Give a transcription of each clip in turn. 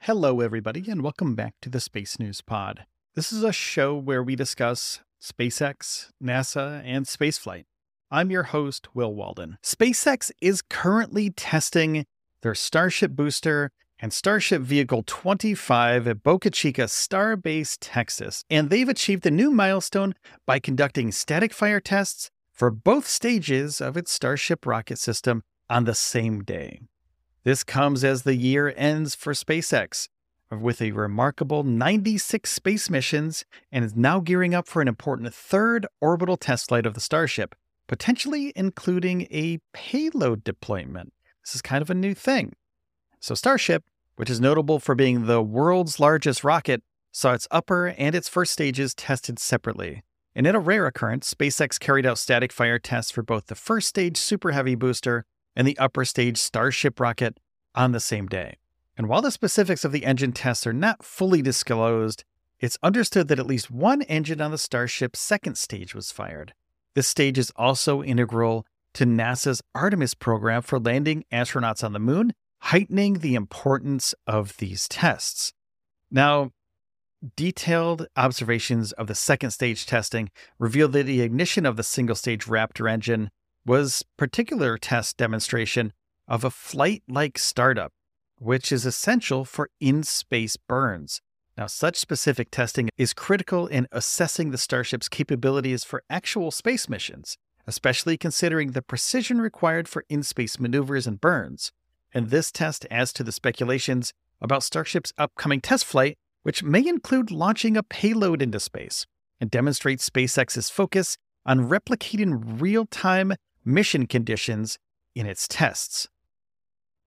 Hello, everybody, and welcome back to the Space News Pod. This is a show where we discuss SpaceX, NASA, and spaceflight. I'm your host, Will Walden. SpaceX is currently testing their Starship booster and Starship Vehicle 25 at Boca Chica Starbase, Texas, and they've achieved a new milestone by conducting static fire tests for both stages of its Starship rocket system on the same day. This comes as the year ends for SpaceX, with a remarkable 96 space missions, and is now gearing up for an important third orbital test flight of the Starship, potentially including a payload deployment. This is kind of a new thing. So, Starship, which is notable for being the world's largest rocket, saw its upper and its first stages tested separately. And in a rare occurrence, SpaceX carried out static fire tests for both the first stage Super Heavy booster and the upper stage Starship rocket on the same day. And while the specifics of the engine tests are not fully disclosed, it's understood that at least one engine on the Starship's second stage was fired. This stage is also integral to NASA's Artemis program for landing astronauts on the moon, heightening the importance of these tests. Now, detailed observations of the second stage testing revealed that the ignition of the single stage Raptor engine was particular test demonstration of a flight like startup, which is essential for in space burns. Now, such specific testing is critical in assessing the Starship's capabilities for actual space missions, especially considering the precision required for in space maneuvers and burns. And this test adds to the speculations about Starship's upcoming test flight, which may include launching a payload into space, and demonstrates SpaceX's focus on replicating real time mission conditions in its tests.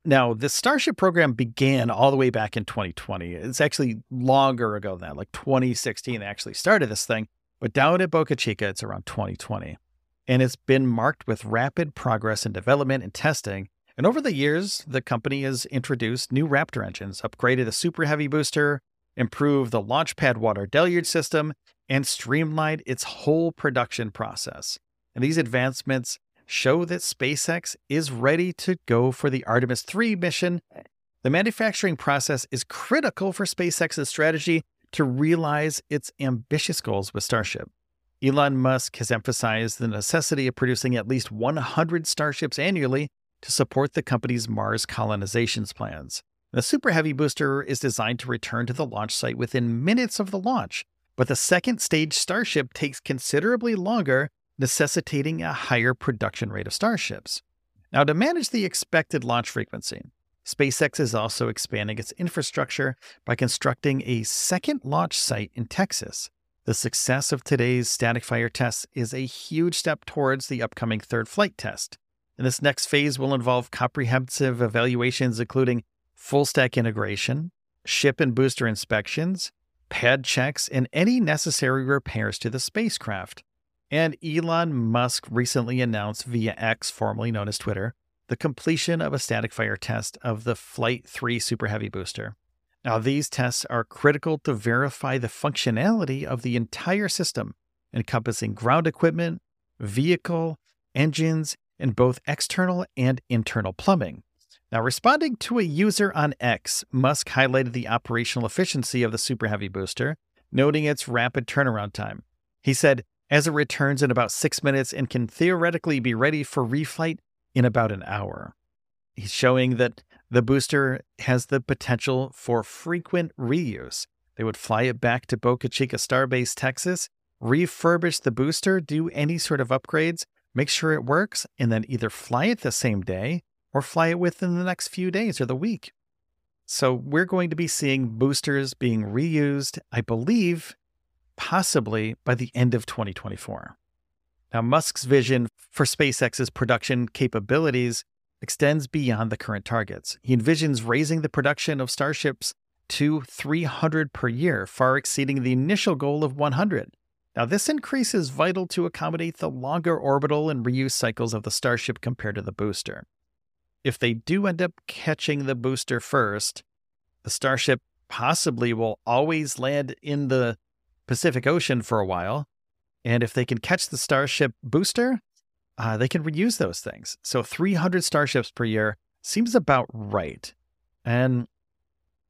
Now, the Starship program began all the way back in 2020. It's actually longer ago than that, like 2016, they actually started this thing. But down at Boca Chica, it's around 2020. And it's been marked with rapid progress in development and testing. And over the years, the company has introduced new Raptor engines, upgraded the Super Heavy booster, improved the Launchpad water deluge system, and streamlined its whole production process. And these advancements show that SpaceX is ready to go for the Artemis 3 mission. The manufacturing process is critical for SpaceX's strategy to realize its ambitious goals with Starship. Elon Musk has emphasized the necessity of producing at least 100 Starships annually to support the company's Mars colonizations plans. The Super Heavy booster is designed to return to the launch site within minutes of the launch, but the second stage Starship takes considerably longer necessitating a higher production rate of Starships. Now, to manage the expected launch frequency, SpaceX is also expanding its infrastructure by constructing a second launch site in Texas. The success of today's static fire tests is a huge step towards the upcoming third flight test. And this next phase will involve comprehensive evaluations, including full stack integration, ship and booster inspections, pad checks, and any necessary repairs to the spacecraft. And Elon Musk recently announced via X, formerly known as Twitter, the completion of a static fire test of the Flight 3 Super Heavy booster. Now, these tests are critical to verify the functionality of the entire system, encompassing ground equipment, vehicle, engines, and both external and internal plumbing. Now, responding to a user on X, Musk highlighted the operational efficiency of the Super Heavy booster, noting its rapid turnaround time. He said, as it returns in about six minutes and can theoretically be ready for reflight in about an hour. He's showing that The booster has the potential for frequent reuse. They would fly it back to Boca Chica Starbase, Texas, refurbish the booster, do any sort of upgrades, make sure it works, and then either fly it the same day or fly it within the next few days or the week. So we're going to be seeing boosters being reused, I believe, possibly by the end of 2024. Now, Musk's vision for SpaceX's production capabilities extends beyond the current targets. He envisions raising the production of Starships to 300 per year, far exceeding the initial goal of 100. Now, this increase is vital to accommodate the longer orbital and reuse cycles of the Starship compared to the booster. If they do end up catching the booster first, the Starship possibly will always land in the Pacific Ocean for a while. And if they can catch the Starship booster, uh, they can reuse those things. So 300 Starships per year seems about right. And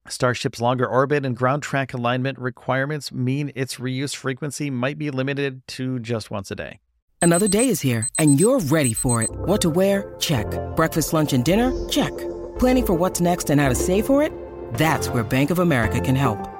Starship's longer orbit and ground track alignment requirements mean its reuse frequency might be limited to just once a day. Another day is here, and you're ready for it. What to wear? Check. Breakfast, lunch, and dinner? Check. Planning for what's next and how to save for it? That's where Bank of America can help.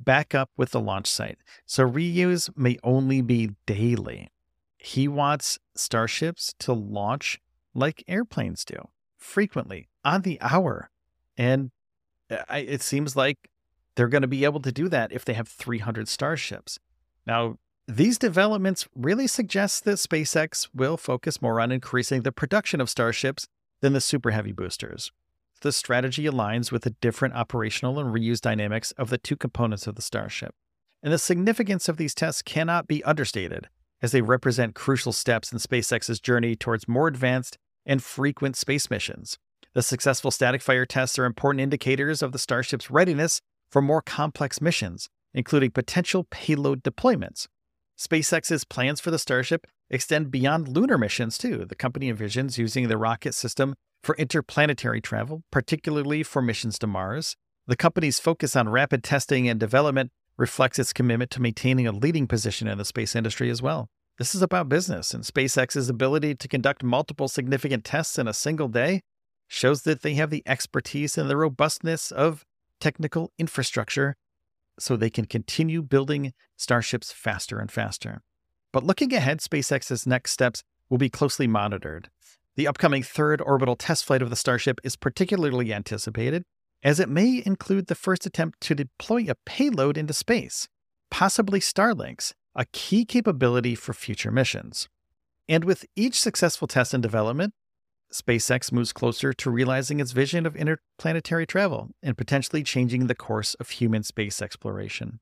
back up with the launch site. So reuse may only be daily. He wants starships to launch like airplanes do, frequently, on the hour. And uh, it seems like they're going to be able to do that if they have 300 starships. Now, these developments really suggest that SpaceX will focus more on increasing the production of starships than the Super Heavy boosters. The strategy aligns with the different operational and reuse dynamics of the two components of the Starship. And the significance of these tests cannot be understated, as they represent crucial steps in SpaceX's journey towards more advanced and frequent space missions. The successful static fire tests are important indicators of the Starship's readiness for more complex missions, including potential payload deployments. SpaceX's plans for the Starship extend beyond lunar missions, too. The company envisions using the rocket system for interplanetary travel, particularly for missions to Mars. The company's focus on rapid testing and development reflects its commitment to maintaining a leading position in the space industry as well. This is about business, and SpaceX's ability to conduct multiple significant tests in a single day shows that they have the expertise and the robustness of technical infrastructure so they can continue building starships faster and faster. But looking ahead, SpaceX's next steps will be closely monitored. The upcoming third orbital test flight of the Starship is particularly anticipated, as it may include the first attempt to deploy a payload into space, possibly Starlinks, a key capability for future missions. And with each successful test and development, SpaceX moves closer to realizing its vision of interplanetary travel and potentially changing the course of human space exploration.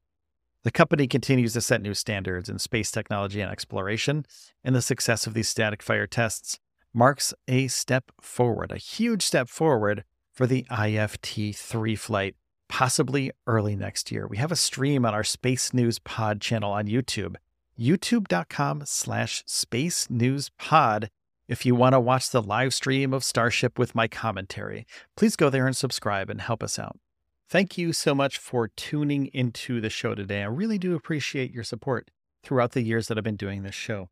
The company continues to set new standards in space technology and exploration, and the success of these static fire tests marks a step forward, a huge step forward for the IFT 3 flight, possibly early next year. We have a stream on our Space News Pod channel on YouTube, youtube.com slash space news pod if you want to watch the live stream of Starship with my commentary, please go there and subscribe and help us out. Thank you so much for tuning into the show today. I really do appreciate your support throughout the years that I've been doing this show.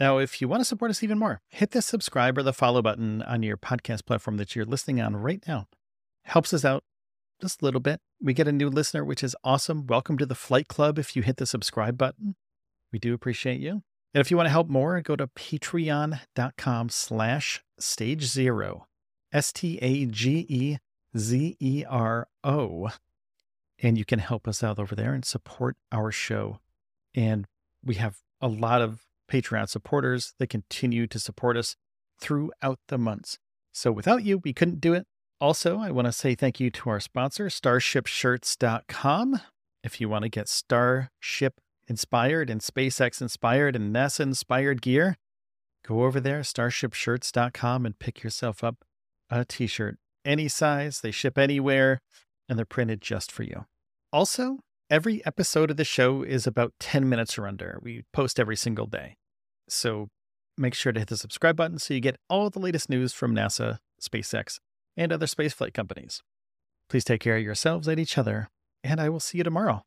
Now, if you want to support us even more, hit the subscribe or the follow button on your podcast platform that you're listening on right now. Helps us out just a little bit. We get a new listener, which is awesome. Welcome to the Flight Club if you hit the subscribe button. We do appreciate you. And if you want to help more, go to patreon.com slash stage zero, S T A G E Z E R O. And you can help us out over there and support our show. And we have a lot of Patreon supporters that continue to support us throughout the months. So without you, we couldn't do it. Also, I want to say thank you to our sponsor, starshipshirts.com. If you want to get Starship inspired and SpaceX inspired and NASA inspired gear, go over there, starshipshirts.com, and pick yourself up a t shirt. Any size, they ship anywhere, and they're printed just for you. Also, Every episode of the show is about 10 minutes or under. We post every single day. So make sure to hit the subscribe button so you get all the latest news from NASA, SpaceX, and other spaceflight companies. Please take care of yourselves and each other, and I will see you tomorrow.